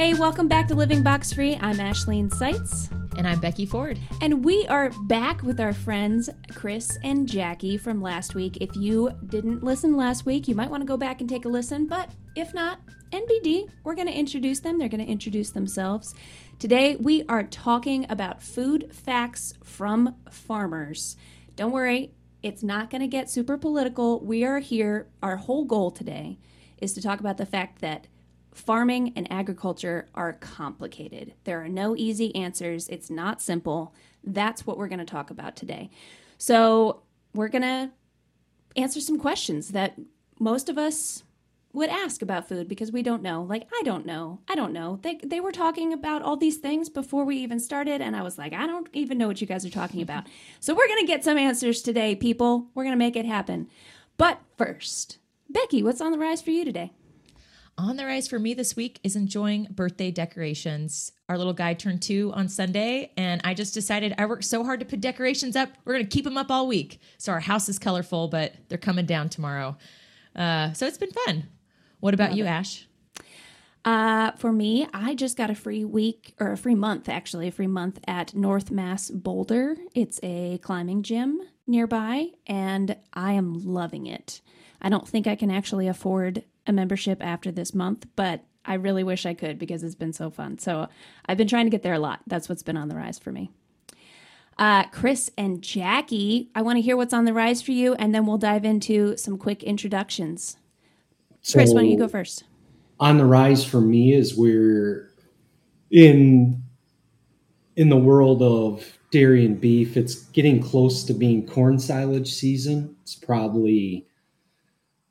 Hey, welcome back to Living Box Free. I'm Ashleen Seitz. And I'm Becky Ford. And we are back with our friends Chris and Jackie from last week. If you didn't listen last week, you might want to go back and take a listen. But if not, NBD, we're going to introduce them. They're going to introduce themselves. Today, we are talking about food facts from farmers. Don't worry, it's not going to get super political. We are here. Our whole goal today is to talk about the fact that farming and agriculture are complicated. There are no easy answers. It's not simple. That's what we're going to talk about today. So, we're going to answer some questions that most of us would ask about food because we don't know. Like, I don't know. I don't know. They, they were talking about all these things before we even started, and I was like, I don't even know what you guys are talking about. So, we're going to get some answers today, people. We're going to make it happen. But first, Becky, what's on the rise for you today? On the rise for me this week is enjoying birthday decorations. Our little guy turned two on Sunday, and I just decided I worked so hard to put decorations up. We're going to keep them up all week. So our house is colorful, but they're coming down tomorrow. Uh, so it's been fun. What about Love you, it. Ash? Uh, for me, I just got a free week or a free month, actually, a free month at North Mass Boulder. It's a climbing gym nearby, and I am loving it. I don't think I can actually afford a membership after this month, but I really wish I could because it's been so fun. So I've been trying to get there a lot. That's what's been on the rise for me. Uh, Chris and Jackie, I want to hear what's on the rise for you, and then we'll dive into some quick introductions. So Chris, why don't you go first? On the rise for me is we're in in the world of dairy and beef. It's getting close to being corn silage season. It's probably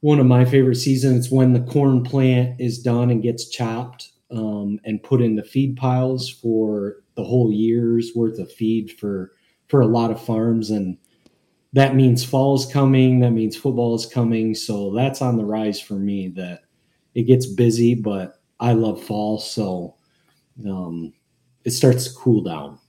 one of my favorite seasons. When the corn plant is done and gets chopped um, and put into feed piles for the whole year's worth of feed for for a lot of farms. And that means fall is coming that means football is coming. So that's on the rise for me that it gets busy but i love fall. So um, it starts to cool down.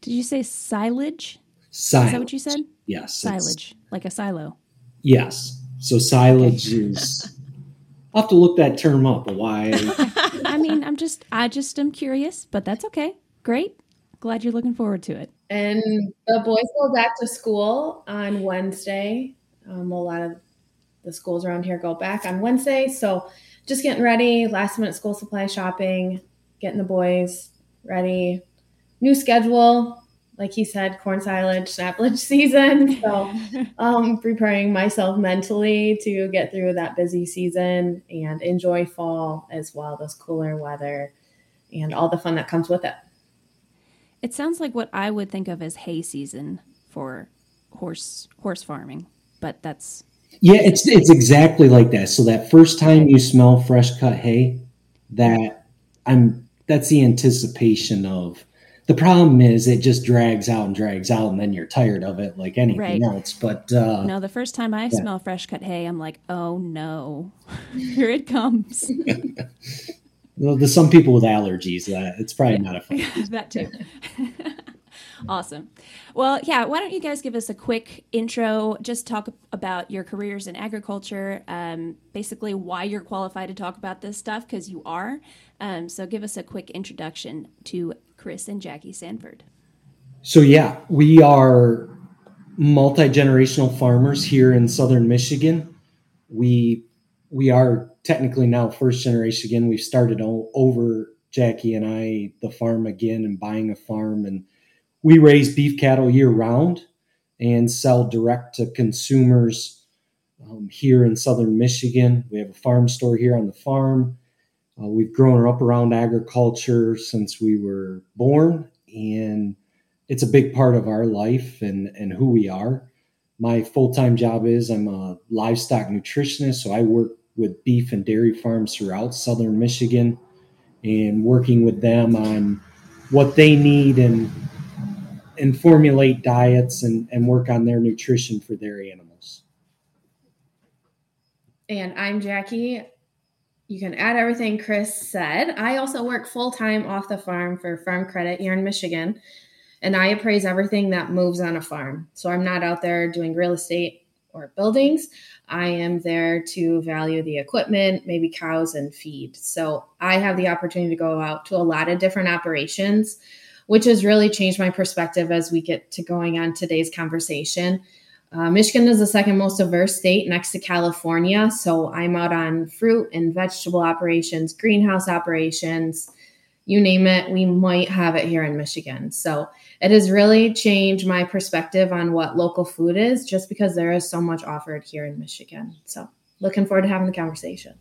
Did you say silage? Silage is that what you said? Yes silage like a silo Yes. So silage is. I'll have to look that term up. Why? I mean, I'm just, I just am curious, but that's okay. Great. Glad you're looking forward to it. And the boys go back to school on Wednesday. Um, a lot of the schools around here go back on Wednesday. So just getting ready, last minute school supply shopping, getting the boys ready. New schedule, like he said, corn silage, snaplage season. So, um, preparing myself mentally to get through that busy season and enjoy fall as well, this cooler weather and all the fun that comes with it. It sounds like what I would think of as hay season for horse horse farming, but that's yeah, it's it's exactly like that. So that first time you smell fresh cut hay, that I'm that's the anticipation of the problem is it just drags out and drags out and then you're tired of it like anything right. else. But uh, no the first time i yeah. smell fresh cut hay i'm like oh no. Here it comes. Well there's some people with allergies that it's probably yeah. not a fun that too. Awesome. Well yeah why don't you guys give us a quick intro just talk about your careers in agriculture um, basically why you're qualified to talk about this stuff because you are. Um, so give us a quick introduction to Chris and Jackie Sanford. So, yeah, we are multi generational farmers here in southern Michigan. We we are technically now first generation again. We've started all over Jackie and I the farm again and buying a farm, and we raise beef cattle year round and sell direct to consumers um, here in southern Michigan. We have a farm store here on the farm. Uh, we've grown up around agriculture since we were born, and it's a big part of our life and, and who we are. My full time job is I'm a livestock nutritionist, so I work with beef and dairy farms throughout southern Michigan and working with them on what they need and and formulate diets and, and work on their nutrition for their animals. And I'm Jackie you can add everything Chris said. I also work full time off the farm for Farm Credit here in Michigan, and I appraise everything that moves on a farm. So I'm not out there doing real estate or buildings. I am there to value the equipment, maybe cows and feed. So I have the opportunity to go out to a lot of different operations, which has really changed my perspective as we get to going on today's conversation. Uh, Michigan is the second most diverse state next to California. So I'm out on fruit and vegetable operations, greenhouse operations, you name it, we might have it here in Michigan. So it has really changed my perspective on what local food is just because there is so much offered here in Michigan. So looking forward to having the conversation.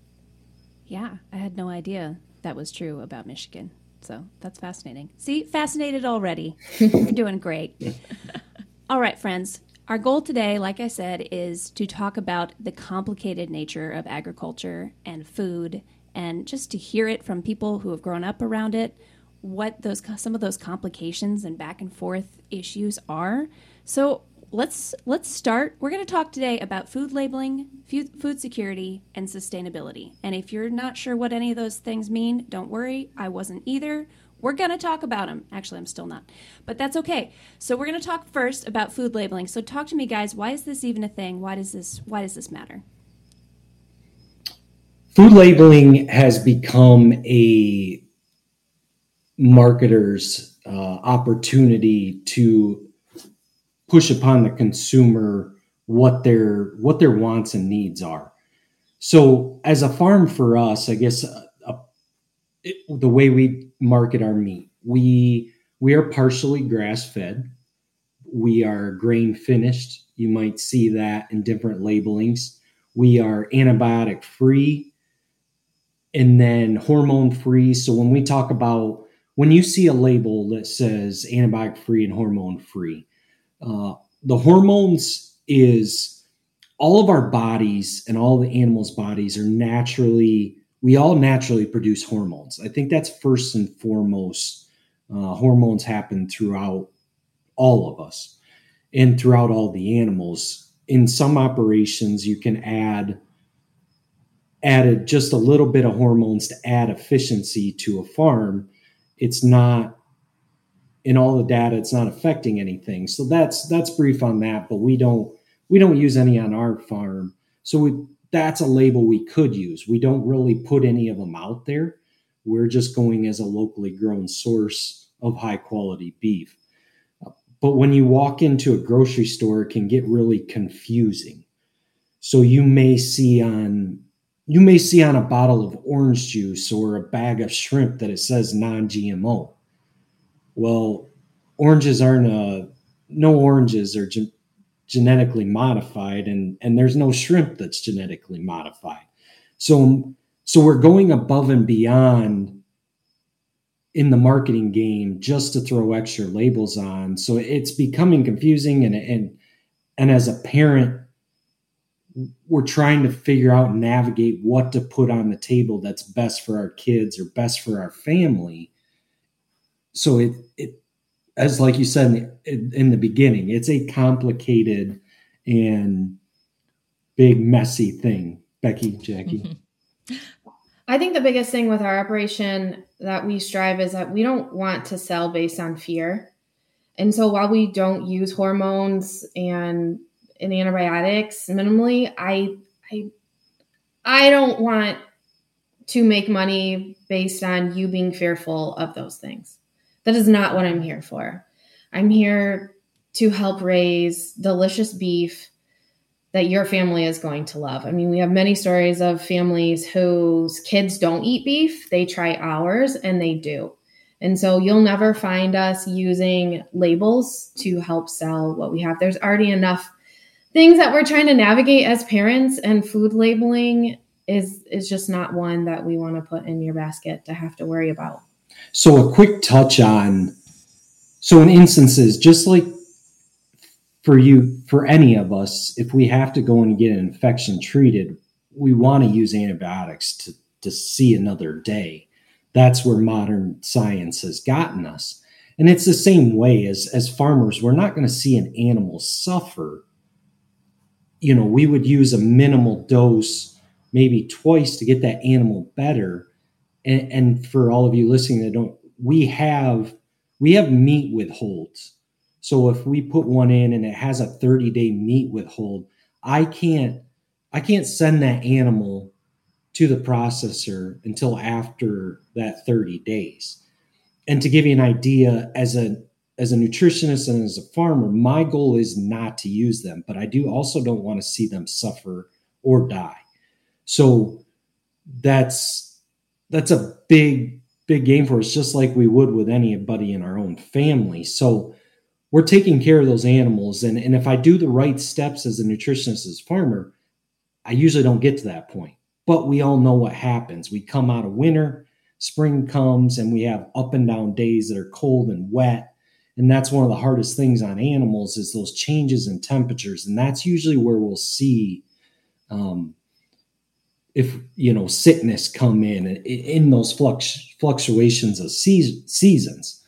Yeah, I had no idea that was true about Michigan. So that's fascinating. See, fascinated already. You're doing great. All right, friends. Our goal today, like I said, is to talk about the complicated nature of agriculture and food and just to hear it from people who have grown up around it what those some of those complications and back and forth issues are. So let's let's start. We're going to talk today about food labeling, food security, and sustainability. And if you're not sure what any of those things mean, don't worry. I wasn't either. We're going to talk about them. Actually, I'm still not, but that's okay. So we're going to talk first about food labeling. So talk to me, guys. Why is this even a thing? Why does this Why does this matter? Food labeling has become a marketers uh, opportunity to push upon the consumer what their what their wants and needs are so as a farm for us i guess uh, uh, it, the way we market our meat. We we are partially grass fed. We are grain finished. You might see that in different labelings. We are antibiotic free and then hormone free. So when we talk about when you see a label that says antibiotic free and hormone free, uh, the hormones is all of our bodies and all the animals' bodies are naturally, we all naturally produce hormones. I think that's first and foremost. Uh, hormones happen throughout all of us and throughout all the animals. In some operations, you can add added just a little bit of hormones to add efficiency to a farm it's not in all the data it's not affecting anything so that's that's brief on that but we don't we don't use any on our farm so we, that's a label we could use. We don't really put any of them out there. We're just going as a locally grown source of high quality beef. But when you walk into a grocery store it can get really confusing. So you may see on you may see on a bottle of orange juice or a bag of shrimp that it says non-GMO. Well, oranges aren't a, no oranges are genetically modified and and there's no shrimp that's genetically modified. So so we're going above and beyond in the marketing game just to throw extra labels on. So it's becoming confusing and and and as a parent we're trying to figure out and navigate what to put on the table that's best for our kids or best for our family so it it as like you said in the, in the beginning it's a complicated and big messy thing. Becky jackie. I think the biggest thing with our operation that we strive is that we don't want to sell based on fear. And so while we don't use hormones and in antibiotics minimally, I I I don't want to make money based on you being fearful of those things. That is not what I'm here for. I'm here to help raise delicious beef that your family is going to love. I mean, we have many stories of families whose kids don't eat beef, they try ours and they do. And so you'll never find us using labels to help sell what we have. There's already enough things that we're trying to navigate as parents and food labeling is is just not one that we want to put in your basket to have to worry about. So a quick touch on so in instances just like for you for any of us if we have to go and get an infection treated we want to use antibiotics to to see another day that's where modern science has gotten us and it's the same way as as farmers we're not going to see an animal suffer you know, we would use a minimal dose, maybe twice to get that animal better. And, and for all of you listening that don't, we have we have meat withholds. So if we put one in and it has a 30 day meat withhold, I can't I can't send that animal to the processor until after that 30 days. And to give you an idea, as a as a nutritionist and as a farmer, my goal is not to use them, but I do also don't want to see them suffer or die. So that's that's a big big game for us, just like we would with anybody in our own family. So we're taking care of those animals, and and if I do the right steps as a nutritionist as a farmer, I usually don't get to that point. But we all know what happens. We come out of winter, spring comes, and we have up and down days that are cold and wet. And that's one of the hardest things on animals is those changes in temperatures. And that's usually where we'll see um, if you know sickness come in in those flux, fluctuations of seasons.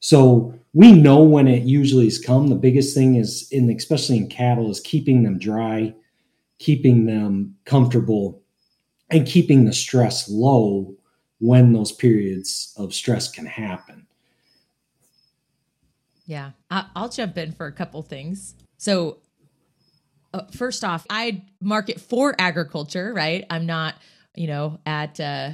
So we know when it usually has come. The biggest thing is in especially in cattle is keeping them dry, keeping them comfortable, and keeping the stress low when those periods of stress can happen. Yeah, I'll jump in for a couple things. So, uh, first off, I market for agriculture, right? I'm not, you know, at uh,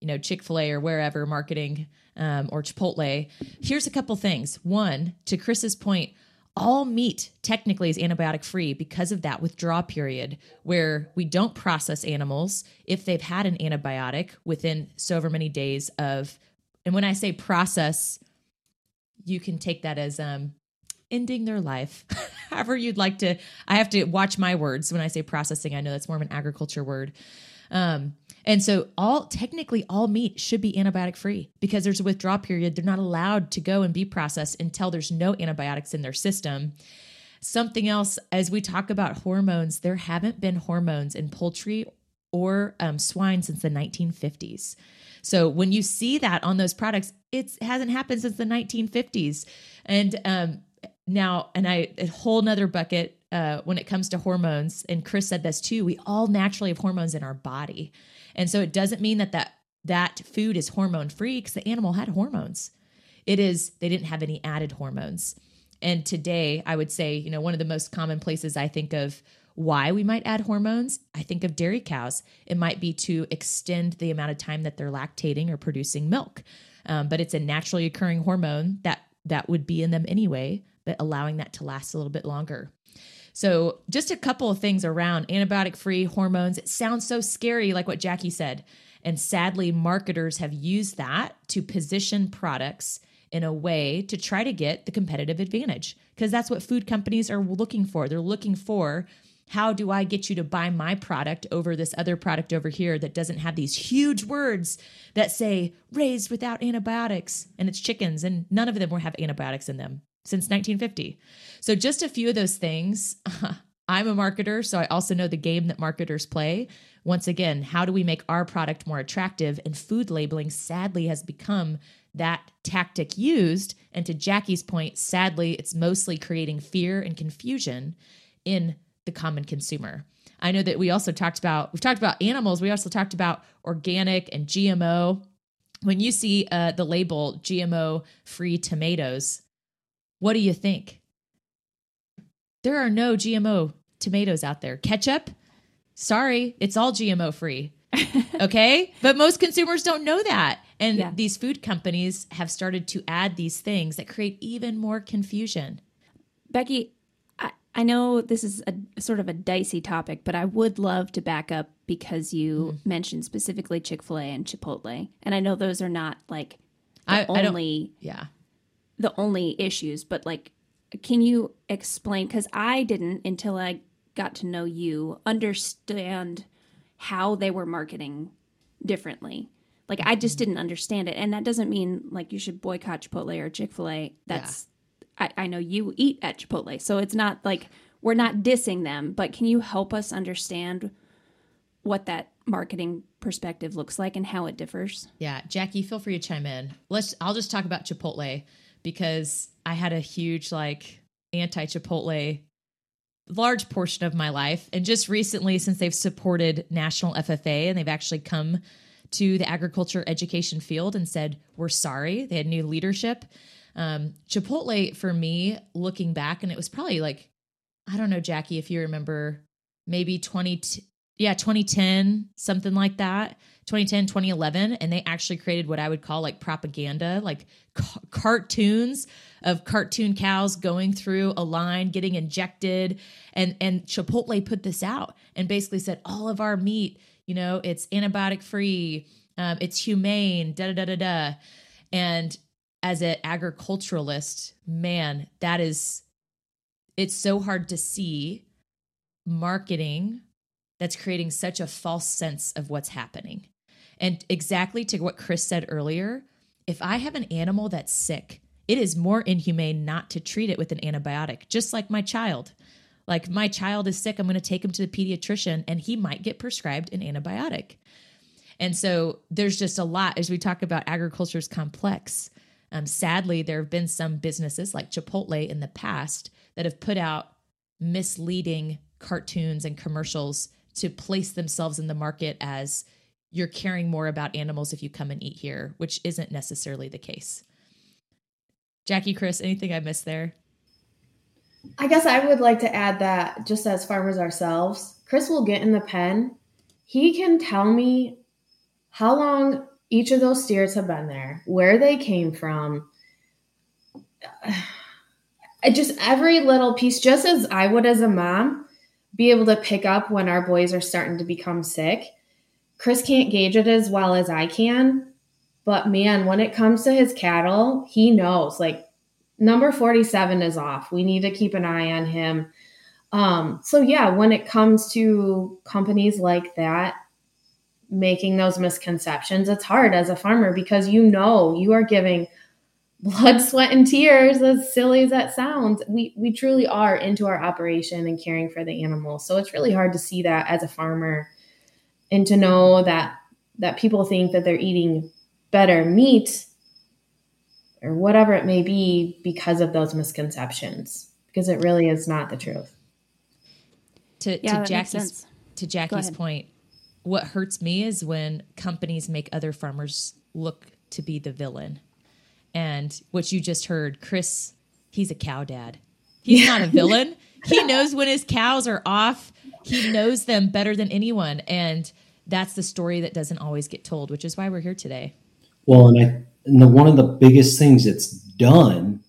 you know Chick Fil A or wherever marketing um, or Chipotle. Here's a couple things. One, to Chris's point, all meat technically is antibiotic free because of that withdrawal period where we don't process animals if they've had an antibiotic within so many days of and when i say process you can take that as um ending their life however you'd like to i have to watch my words when i say processing i know that's more of an agriculture word um and so all technically all meat should be antibiotic free because there's a withdrawal period. They're not allowed to go and be processed until there's no antibiotics in their system. Something else, as we talk about hormones, there haven't been hormones in poultry or um, swine since the 1950s. So when you see that on those products, it hasn't happened since the 1950s. And um, now, and I a whole nother bucket uh, when it comes to hormones. And Chris said this too. We all naturally have hormones in our body. And so it doesn't mean that that, that food is hormone free because the animal had hormones. It is, they didn't have any added hormones. And today, I would say, you know, one of the most common places I think of why we might add hormones, I think of dairy cows. It might be to extend the amount of time that they're lactating or producing milk. Um, but it's a naturally occurring hormone that that would be in them anyway, but allowing that to last a little bit longer. So, just a couple of things around antibiotic free hormones. It sounds so scary, like what Jackie said. And sadly, marketers have used that to position products in a way to try to get the competitive advantage because that's what food companies are looking for. They're looking for how do I get you to buy my product over this other product over here that doesn't have these huge words that say raised without antibiotics and it's chickens and none of them will have antibiotics in them since 1950. So, just a few of those things. I'm a marketer, so I also know the game that marketers play. Once again, how do we make our product more attractive? And food labeling sadly has become that tactic used. And to Jackie's point, sadly, it's mostly creating fear and confusion in the common consumer. I know that we also talked about, we've talked about animals, we also talked about organic and GMO. When you see uh, the label GMO free tomatoes, what do you think? There are no GMO tomatoes out there. Ketchup? Sorry, it's all GMO free. okay? But most consumers don't know that. And yeah. these food companies have started to add these things that create even more confusion. Becky, I, I know this is a sort of a dicey topic, but I would love to back up because you mm. mentioned specifically Chick fil A and Chipotle. And I know those are not like I, only I yeah the only issues, but like, can you explain? Because I didn't until I got to know you understand how they were marketing differently. Like I just mm-hmm. didn't understand it, and that doesn't mean like you should boycott Chipotle or Chick Fil A. That's yeah. I, I know you eat at Chipotle, so it's not like we're not dissing them. But can you help us understand what that marketing perspective looks like and how it differs? Yeah, Jackie, feel free to chime in. Let's. I'll just talk about Chipotle because I had a huge like anti Chipotle large portion of my life. And just recently, since they've supported National FFA and they've actually come to the agriculture education field and said, We're sorry. They had new leadership. Um, Chipotle, for me, looking back, and it was probably like, I don't know, Jackie, if you remember maybe 20 yeah 2010 something like that 2010 2011 and they actually created what i would call like propaganda like ca- cartoons of cartoon cows going through a line getting injected and and chipotle put this out and basically said all of our meat you know it's antibiotic free um, it's humane da da da da da and as an agriculturalist man that is it's so hard to see marketing that's creating such a false sense of what's happening. And exactly to what Chris said earlier, if I have an animal that's sick, it is more inhumane not to treat it with an antibiotic, just like my child. Like my child is sick, I'm going to take him to the pediatrician and he might get prescribed an antibiotic. And so there's just a lot as we talk about agriculture is complex. Um, sadly, there have been some businesses like Chipotle in the past that have put out misleading cartoons and commercials to place themselves in the market as you're caring more about animals if you come and eat here, which isn't necessarily the case. Jackie, Chris, anything I missed there? I guess I would like to add that just as farmers ourselves, Chris will get in the pen. He can tell me how long each of those steers have been there, where they came from. Just every little piece, just as I would as a mom, be able to pick up when our boys are starting to become sick. Chris can't gauge it as well as I can, but man, when it comes to his cattle, he knows like number 47 is off. We need to keep an eye on him. Um, so yeah, when it comes to companies like that making those misconceptions, it's hard as a farmer because you know you are giving blood, sweat, and tears, as silly as that sounds, we, we truly are into our operation and caring for the animals. So it's really hard to see that as a farmer and to know that that people think that they're eating better meat or whatever it may be because of those misconceptions because it really is not the truth to, yeah, to jackie's to jackie's point what hurts me is when companies make other farmers look to be the villain and what you just heard, Chris, he's a cow dad. He's yeah. not a villain. he knows when his cows are off. He knows them better than anyone. And that's the story that doesn't always get told, which is why we're here today. Well, and I and the, one of the biggest things it's done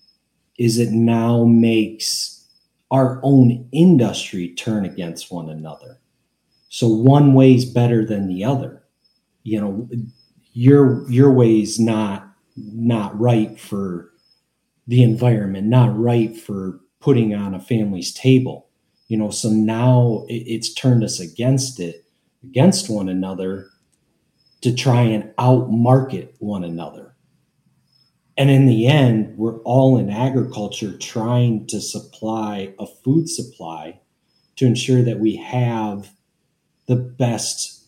is it now makes our own industry turn against one another. So one way's better than the other. You know, your your way's not not right for the environment, not right for putting on a family's table. You know, so now it's turned us against it, against one another to try and outmarket one another. And in the end, we're all in agriculture trying to supply a food supply to ensure that we have the best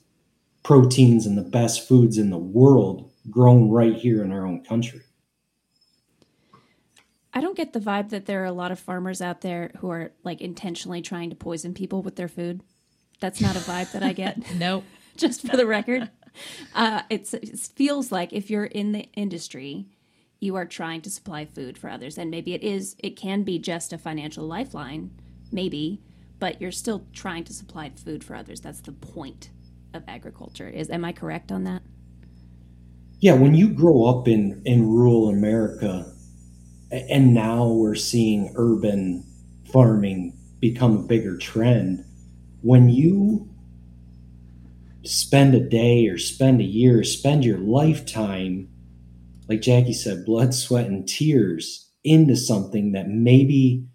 proteins and the best foods in the world grown right here in our own country. I don't get the vibe that there are a lot of farmers out there who are like intentionally trying to poison people with their food. That's not a vibe that I get. nope. Just for the record. Uh, it feels like if you're in the industry, you are trying to supply food for others. And maybe it is, it can be just a financial lifeline, maybe, but you're still trying to supply food for others. That's the point of agriculture. Is am I correct on that? yeah, when you grow up in in rural America, and now we're seeing urban farming become a bigger trend, when you spend a day or spend a year, spend your lifetime, like Jackie said, blood, sweat, and tears into something that maybe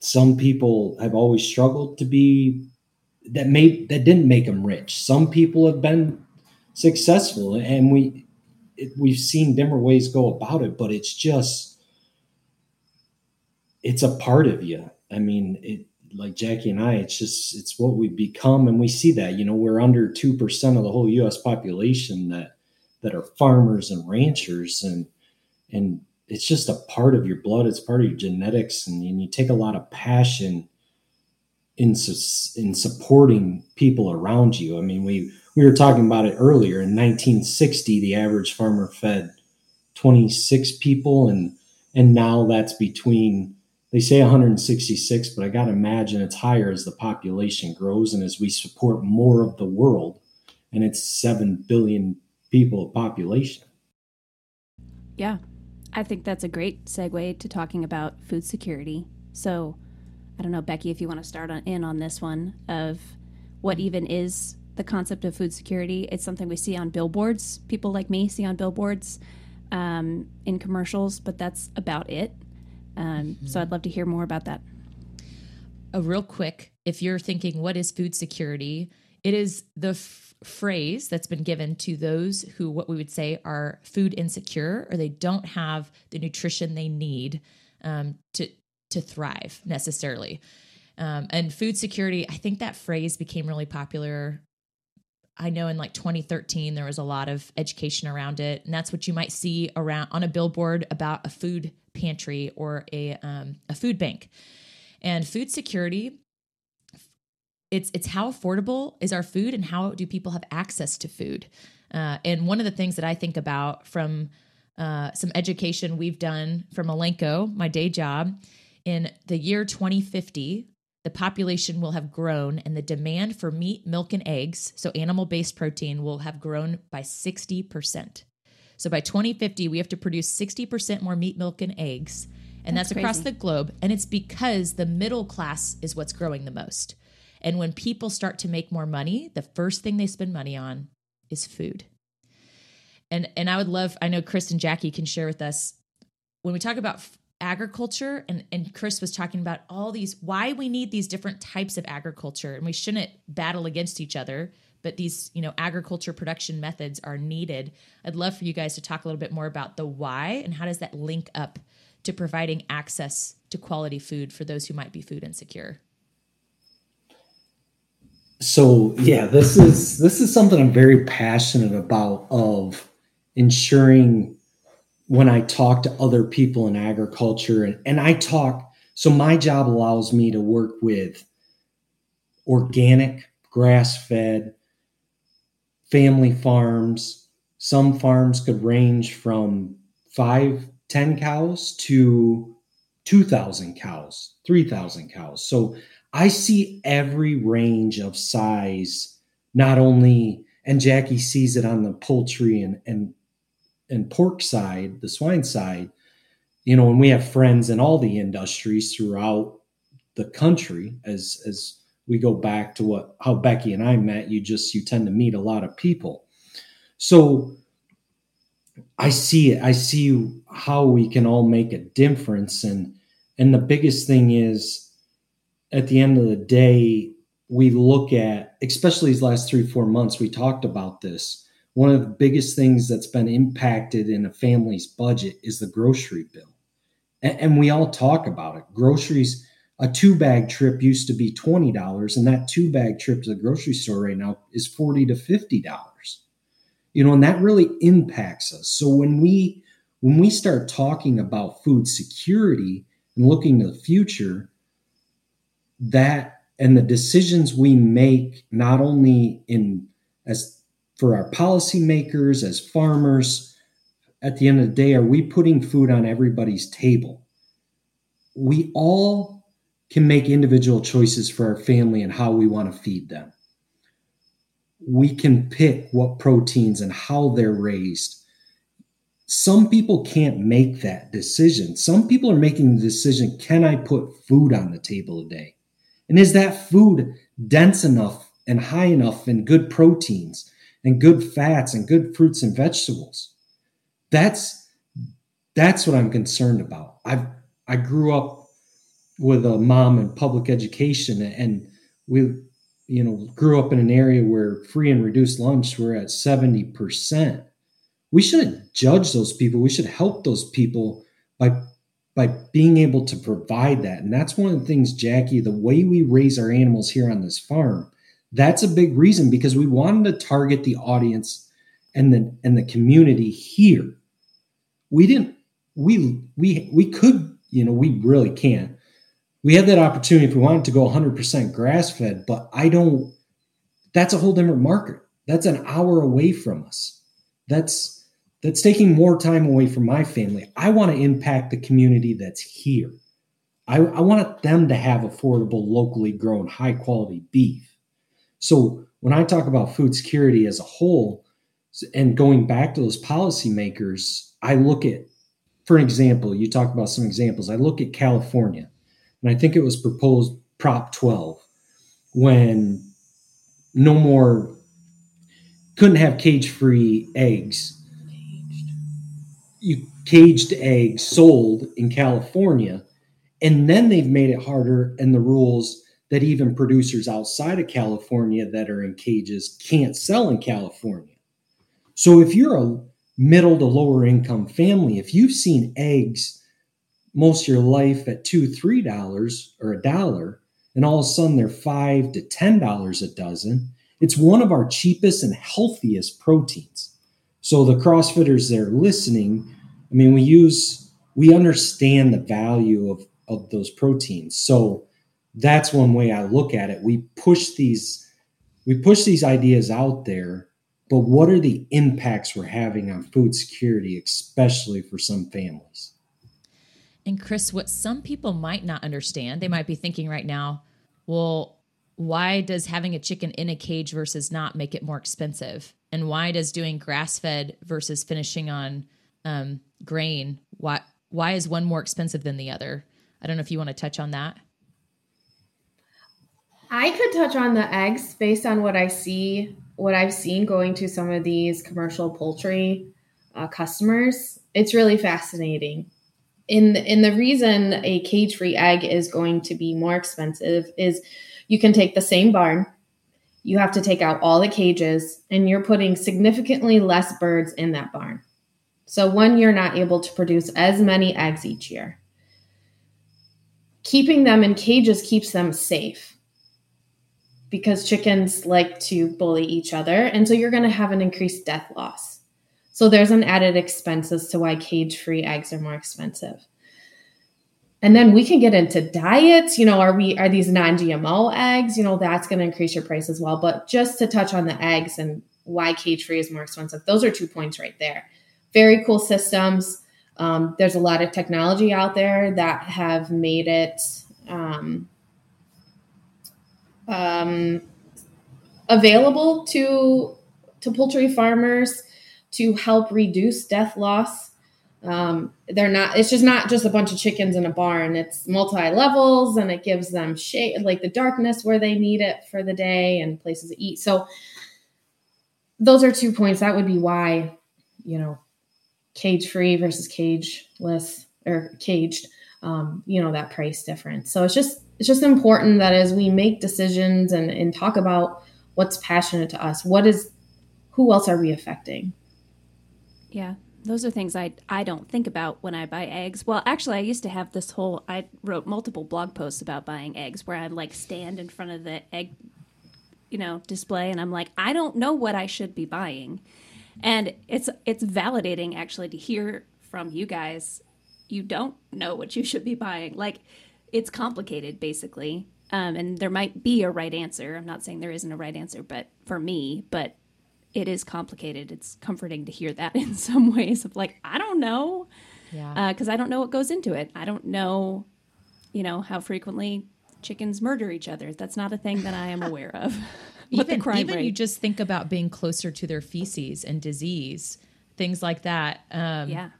some people have always struggled to be that made that didn't make them rich. Some people have been successful, and we we've seen different ways go about it, but it's just it's a part of you. I mean, it like Jackie and I, it's just it's what we become, and we see that. You know, we're under two percent of the whole U.S. population that that are farmers and ranchers, and and it's just a part of your blood. It's part of your genetics, and, and you take a lot of passion in in supporting people around you. I mean, we we were talking about it earlier. In 1960, the average farmer fed 26 people, and and now that's between they say 166, but I got to imagine it's higher as the population grows and as we support more of the world. And it's 7 billion people of population. Yeah, I think that's a great segue to talking about food security. So, I don't know, Becky, if you want to start on, in on this one of what even is the concept of food security. It's something we see on billboards. People like me see on billboards, um, in commercials, but that's about it. Um. So I'd love to hear more about that. A real quick, if you're thinking, what is food security? It is the f- phrase that's been given to those who, what we would say, are food insecure or they don't have the nutrition they need um, to to thrive necessarily. Um, and food security, I think that phrase became really popular. I know in like 2013 there was a lot of education around it, and that's what you might see around on a billboard about a food pantry or a um, a food bank. And food security, it's it's how affordable is our food and how do people have access to food. Uh, and one of the things that I think about from uh, some education we've done from Elanco, my day job, in the year 2050, the population will have grown and the demand for meat, milk, and eggs, so animal based protein, will have grown by 60%. So by 2050, we have to produce 60% more meat, milk, and eggs. And that's, that's across the globe. And it's because the middle class is what's growing the most. And when people start to make more money, the first thing they spend money on is food. And and I would love, I know Chris and Jackie can share with us when we talk about agriculture and and Chris was talking about all these why we need these different types of agriculture and we shouldn't battle against each other but these you know agriculture production methods are needed. I'd love for you guys to talk a little bit more about the why and how does that link up to providing access to quality food for those who might be food insecure? So yeah this is this is something i'm very passionate about of ensuring when i talk to other people in agriculture and, and i talk so my job allows me to work with organic grass fed family farms. Some farms could range from five, 10 cows to 2,000 cows, 3,000 cows. So I see every range of size, not only, and Jackie sees it on the poultry and, and, and pork side, the swine side, you know, and we have friends in all the industries throughout the country as, as we go back to what how Becky and I met. You just you tend to meet a lot of people. So I see it. I see how we can all make a difference. And and the biggest thing is at the end of the day, we look at, especially these last three, four months, we talked about this. One of the biggest things that's been impacted in a family's budget is the grocery bill. And, and we all talk about it. Groceries a two bag trip used to be $20 and that two bag trip to the grocery store right now is 40 to $50 you know and that really impacts us so when we when we start talking about food security and looking to the future that and the decisions we make not only in as for our policymakers as farmers at the end of the day are we putting food on everybody's table we all can make individual choices for our family and how we want to feed them. We can pick what proteins and how they're raised. Some people can't make that decision. Some people are making the decision can I put food on the table today? And is that food dense enough and high enough in good proteins and good fats and good fruits and vegetables? That's that's what I'm concerned about. I I grew up with a mom in public education and we you know grew up in an area where free and reduced lunch were at 70% we shouldn't judge those people we should help those people by by being able to provide that and that's one of the things jackie the way we raise our animals here on this farm that's a big reason because we wanted to target the audience and the and the community here we didn't we we we could you know we really can't we had that opportunity if we wanted to go 100% grass fed, but I don't, that's a whole different market. That's an hour away from us. That's, that's taking more time away from my family. I want to impact the community that's here. I, I want them to have affordable, locally grown, high quality beef. So when I talk about food security as a whole, and going back to those policymakers, I look at, for an example, you talk about some examples. I look at California, and I think it was proposed Prop 12 when no more couldn't have cage free eggs. You caged eggs sold in California, and then they've made it harder in the rules that even producers outside of California that are in cages can't sell in California. So if you're a middle to lower income family, if you've seen eggs most of your life at two, three dollars or a dollar, and all of a sudden they're five to ten dollars a dozen, it's one of our cheapest and healthiest proteins. So the CrossFitters that are listening, I mean, we use we understand the value of, of those proteins. So that's one way I look at it. We push these we push these ideas out there, but what are the impacts we're having on food security, especially for some families? And Chris, what some people might not understand, they might be thinking right now, well, why does having a chicken in a cage versus not make it more expensive? And why does doing grass fed versus finishing on um, grain, why, why is one more expensive than the other? I don't know if you want to touch on that. I could touch on the eggs based on what I see, what I've seen going to some of these commercial poultry uh, customers. It's really fascinating. In in the reason a cage free egg is going to be more expensive is you can take the same barn, you have to take out all the cages, and you're putting significantly less birds in that barn. So, one, you're not able to produce as many eggs each year. Keeping them in cages keeps them safe because chickens like to bully each other. And so, you're going to have an increased death loss. So, there's an added expense as to why cage free eggs are more expensive and then we can get into diets you know are we are these non-gmo eggs you know that's going to increase your price as well but just to touch on the eggs and why cage free is more expensive those are two points right there very cool systems um, there's a lot of technology out there that have made it um, um, available to to poultry farmers to help reduce death loss. Um, they're not it's just not just a bunch of chickens in a barn. It's multi levels and it gives them shade like the darkness where they need it for the day and places to eat. So those are two points. That would be why you know cage free versus cageless or caged um, you know that price difference. So it's just it's just important that as we make decisions and, and talk about what's passionate to us what is who else are we affecting yeah those are things I I don't think about when I buy eggs. Well, actually, I used to have this whole. I wrote multiple blog posts about buying eggs, where I'd like stand in front of the egg, you know, display, and I'm like, I don't know what I should be buying, and it's it's validating actually to hear from you guys. You don't know what you should be buying. Like, it's complicated, basically, um, and there might be a right answer. I'm not saying there isn't a right answer, but for me, but it is complicated. It's comforting to hear that in some ways of like, I don't know. Yeah. Because uh, I don't know what goes into it. I don't know, you know, how frequently chickens murder each other. That's not a thing that I am aware of. even even rate. you just think about being closer to their feces and disease, things like that. Um, yeah.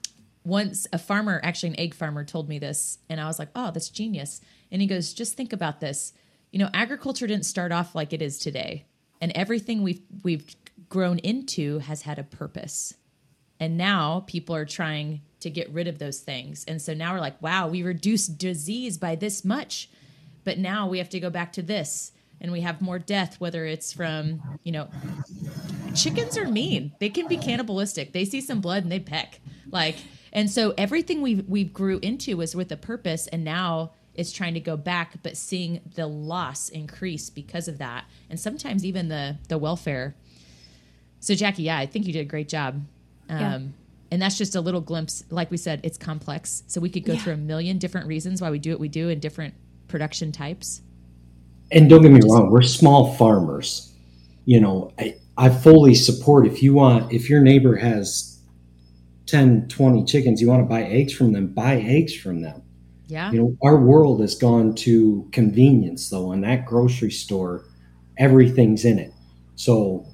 Once a farmer, actually an egg farmer, told me this, and I was like, "Oh, that's genius." And he goes, "Just think about this. You know, agriculture didn't start off like it is today, and everything we've we've grown into has had a purpose. And now people are trying to get rid of those things. And so now we're like, wow, we reduced disease by this much. But now we have to go back to this and we have more death, whether it's from, you know, chickens are mean. They can be cannibalistic. They see some blood and they peck. Like, and so everything we we grew into was with a purpose, and now it's trying to go back, but seeing the loss increase because of that, and sometimes even the the welfare so Jackie, yeah, I think you did a great job. Um, yeah. And that's just a little glimpse. Like we said, it's complex. So we could go yeah. through a million different reasons why we do what we do in different production types. And don't get me wrong, we're small farmers. You know, I, I fully support if you want, if your neighbor has 10, 20 chickens, you want to buy eggs from them, buy eggs from them. Yeah. You know, our world has gone to convenience though, and that grocery store, everything's in it. So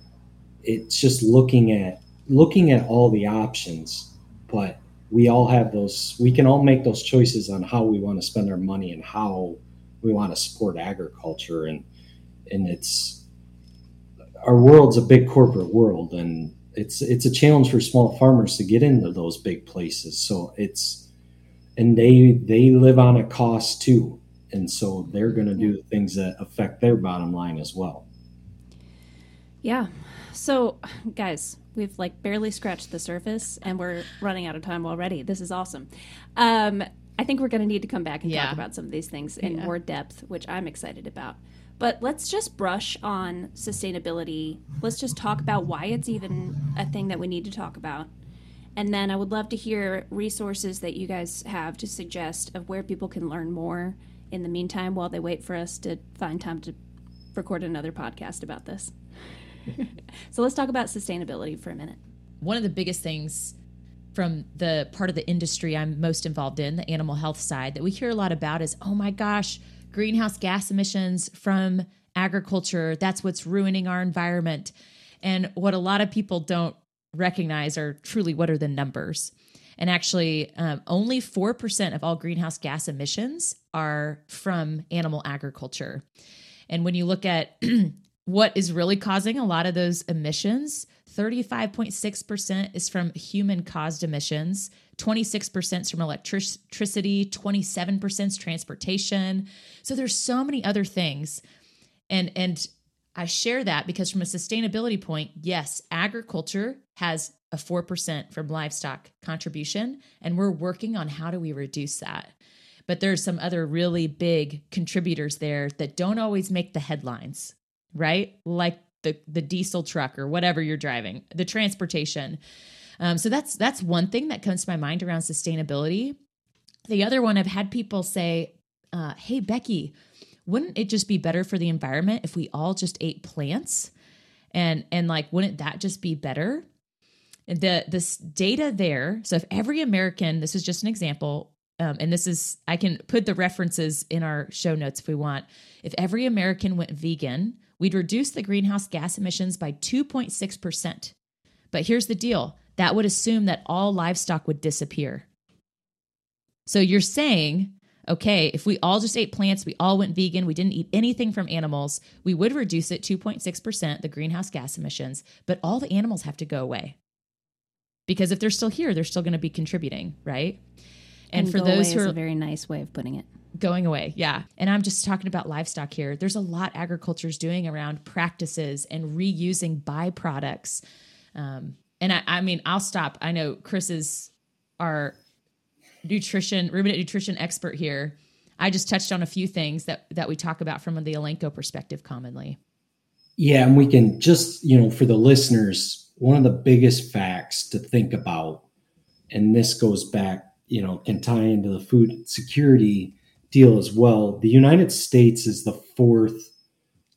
it's just looking at looking at all the options, but we all have those we can all make those choices on how we want to spend our money and how we want to support agriculture and and it's our world's a big corporate world and it's it's a challenge for small farmers to get into those big places. So it's and they they live on a cost too. And so they're going to do things that affect their bottom line as well. Yeah. So guys we've like barely scratched the surface and we're running out of time already. This is awesome. Um i think we're going to need to come back and Yeah. talk about some of these things in Yeah. more depth which i'm excited about but let's just brush on sustainability let's just talk about why it's even a thing that we need to talk about and then I would love to hear resources that you guys have to suggest of where people can learn more in the meantime while they wait for us to find time to record another podcast about this. so let's talk about sustainability for a minute. one of the biggest things from the part of the industry I'm most involved in, the animal health side, that we hear a lot about is oh my gosh, greenhouse gas emissions from agriculture, that's what's ruining our environment. And what a lot of people don't recognize are truly what are the numbers. And actually, um, only 4% of all greenhouse gas emissions are from animal agriculture. And when you look at what is really causing a lot of those emissions, 35.6% is from human caused emissions, 26% is from electricity, 27% is transportation. So there's so many other things. And and I share that because from a sustainability point, yes, agriculture has a 4% from livestock contribution and we're working on how do we reduce that. But there's some other really big contributors there that don't always make the headlines, right? Like the the diesel truck or whatever you're driving, the transportation. Um, so that's that's one thing that comes to my mind around sustainability. The other one, I've had people say, uh, "Hey Becky, wouldn't it just be better for the environment if we all just ate plants?" And and like, wouldn't that just be better? The this data there. So if every American, this is just an example, um, and this is I can put the references in our show notes if we want. If every American went vegan, we'd reduce the greenhouse gas emissions by 2.6%. But here's the deal that would assume that all livestock would disappear. So you're saying, okay, if we all just ate plants, we all went vegan, we didn't eat anything from animals, we would reduce it 2.6%, the greenhouse gas emissions, but all the animals have to go away. Because if they're still here, they're still going to be contributing, right? And, for go those who is are a very nice way of putting it. going away. Yeah. And I'm just talking about livestock here. There's a lot agriculture's doing around practices and reusing byproducts. Um, and I, I mean, I'll stop. I know Chris is our nutrition, ruminant nutrition expert here. I just touched on a few things that that we talk about from the Elanco perspective commonly. Yeah, and we can just, you know, for the listeners, one of the biggest facts to think about, and this goes back, you know, can tie into the food security deal as well. The United States is the fourth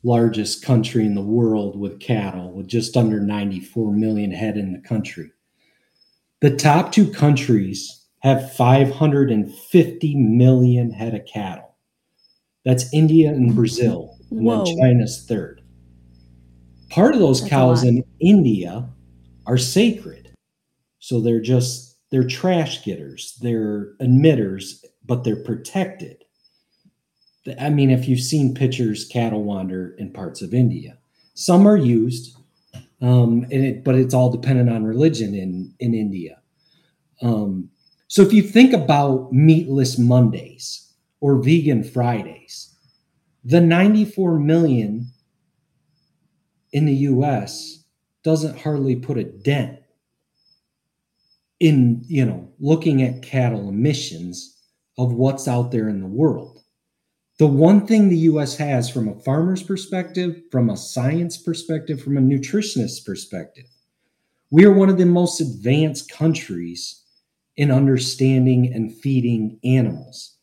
largest country in the world with cattle, with just under 94 million head in the country. The top two countries have 550 million head of cattle. That's India and mm-hmm. Brazil, and Whoa. then China's third. Part of those That's cows in India are sacred. So they're just they're trash getters, they're emitters, but they're protected. I mean, if you've seen pictures, cattle wander in parts of India. Some are used, um, and it, but it's all dependent on religion in in India. Um, so if you think about meatless Mondays or vegan Fridays, the 94 million in the US doesn't hardly put a dent in, you know, looking at cattle emissions of what's out there in the world. The one thing the US has from a farmer's perspective, from a science perspective, from a nutritionist perspective, we are one of the most advanced countries in understanding and feeding animals.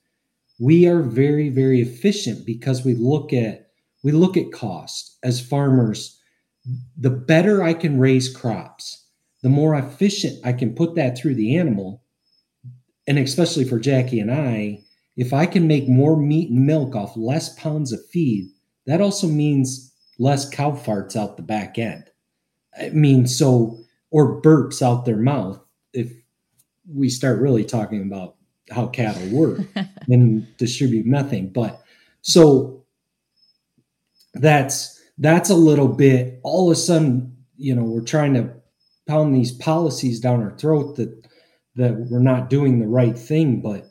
We are very, very efficient because we look at we look at cost as farmers. The better I can raise crops, the more efficient I can put that through the animal, and especially for Jackie and I, if I can make more meat and milk off less pounds of feed, that also means less cow farts out the back end. I mean, so, or burps out their mouth if we start really talking about how cattle work and distribute methane. But so that's that's a little bit all of a sudden, you know, we're trying to pound these policies down our throat that that we're not doing the right thing. But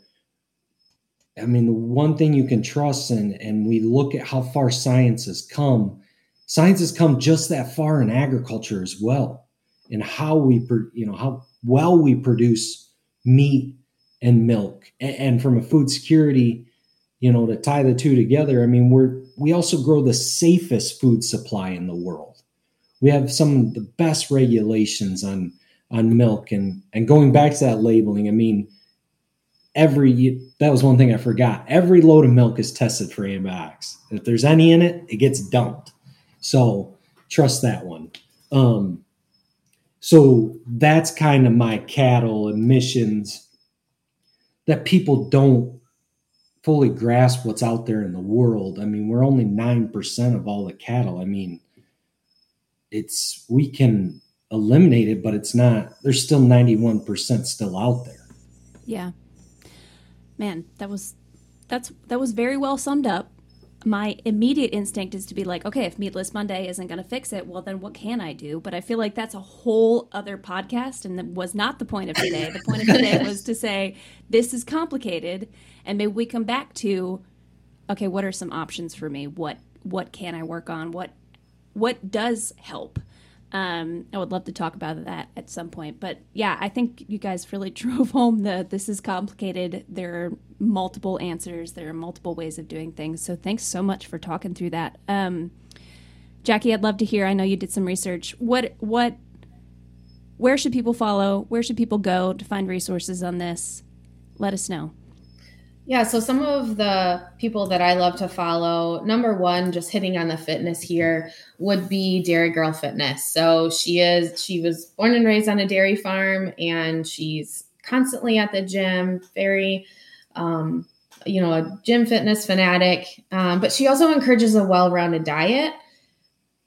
I mean, the one thing you can trust and and we look at how far science has come. Science has come just that far in agriculture as well, and how we, you know, how well we produce meat and milk, and, and from a food security, you know, to tie the two together. I mean, we're we also grow the safest food supply in the world. We have some of the best regulations on on milk and and going back to that labeling. I mean, every that was one thing I forgot. Every load of milk is tested for antibiotics. If there's any in it, it gets dumped. So trust that one. Um, so that's kind of my cattle emissions that people don't fully grasp what's out there in the world. I mean, we're only 9% of all the cattle. I mean, it's, we can eliminate it, but it's not, there's still 91% still out there. Yeah. Man, that was, that's, that was very well summed up. My immediate instinct is to be like, okay, if Meatless Monday isn't going to fix it, well, then what can I do? But I feel like that's a whole other podcast, and that was not the point of today. The point of today was to say, this is complicated and maybe we come back to okay what are some options for me what what can i work on what what does help um, i would love to talk about that at some point but yeah i think you guys really drove home the this is complicated. There are multiple answers. There are multiple ways of doing things. So thanks so much for talking through that. Um, jackie i'd love to hear i know you did some research. What what where should people follow? Where should people go to find resources on this? Let us know yeah, so some of the people that I love to follow, number one, just hitting on the fitness here, would be Dairy Girl Fitness. So she is, she was born and raised on a dairy farm and she's constantly at the gym, very, um, you know, a gym fitness fanatic. Um, but she also encourages a well rounded diet,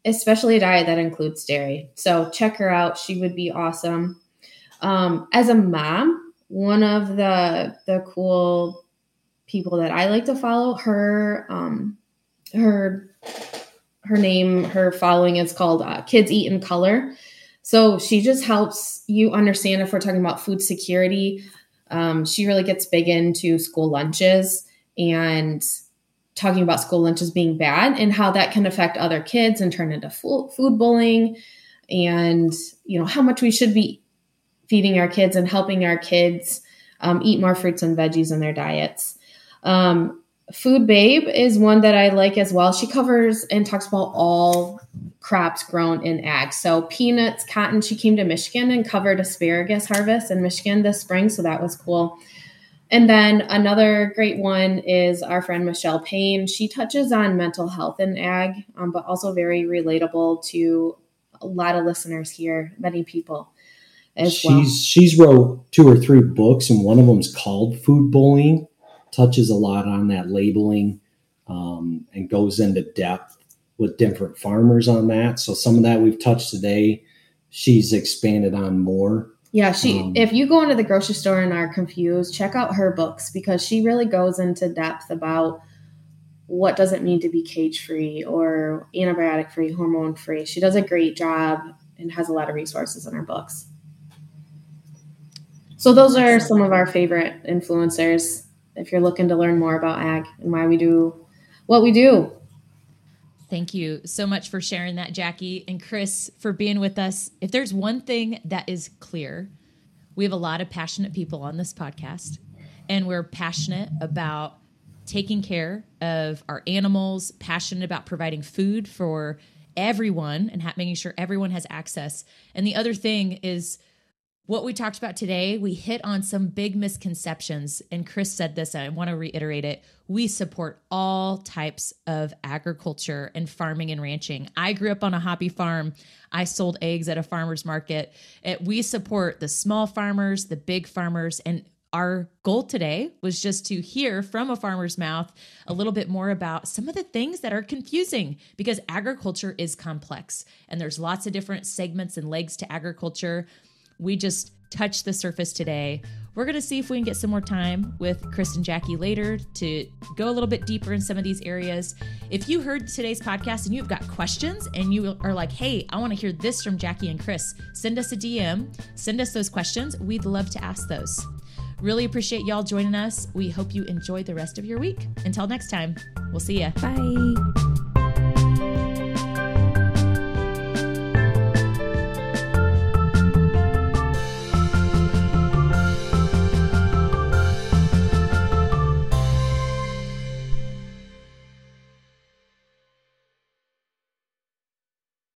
especially a diet that includes dairy. So check her out. She would be awesome. Um, as a mom, one of the the cool people that I like to follow. Her um her her name, her following is called uh, Kids Eat in Color. So she just helps you understand if we're talking about food security. Um, she really gets big into school lunches and talking about school lunches being bad and how that can affect other kids and turn into food bullying and you know how much we should be feeding our kids and helping our kids um, eat more fruits and veggies in their diets um, Food Babe is one that I like as well. She covers and talks about all crops grown in ag. So peanuts, cotton. She came to Michigan and covered asparagus harvest in Michigan this spring, so that was cool. And then another great one is our friend Michele Payn. She touches on mental health in ag, um, but also very relatable to a lot of listeners here, many people as she's, well. She's wrote two or three books, and one of them is called Food Bullying touches a lot on that labeling um, and goes into depth with different farmers on that. So some of that we've touched today, she's expanded on more. Yeah, she. Um, if you go into the grocery store and are confused, check out her books because she really goes into depth about what does it mean to be cage free or antibiotic free, hormone free. She does a great job and has a lot of resources in her books. So those are some of our favorite influencers if you're looking to learn more about ag and why we do what we do. Thank you so much for sharing that, Jackie and Chris, for being with us. If there's one thing that is clear, we have a lot of passionate people on this podcast, and we're passionate about taking care of our animals, passionate about providing food for everyone and ha- making sure everyone has access. And the other thing is what we talked about today, we hit on some big misconceptions. And Chris said this, and I want to reiterate it. We support all types of agriculture and farming and ranching. I grew up on a hobby farm. I sold eggs at a farmer's market. we support the small farmers, the big farmers, and our goal today was just to hear from a farmer's mouth a little bit more about some of the things that are confusing because agriculture is complex and there's lots of different segments and legs to agriculture. We just touched the surface today. We're going to see if we can get some more time with Chris and Jackie later to go a little bit deeper in some of these areas. If you heard today's podcast and you've got questions and you are like, hey, I want to hear this from Jackie and Chris, send us a DM, send us those questions. We'd love to ask those. Really appreciate y'all joining us. We hope you enjoy the rest of your week. Until next time, we'll see you. Bye.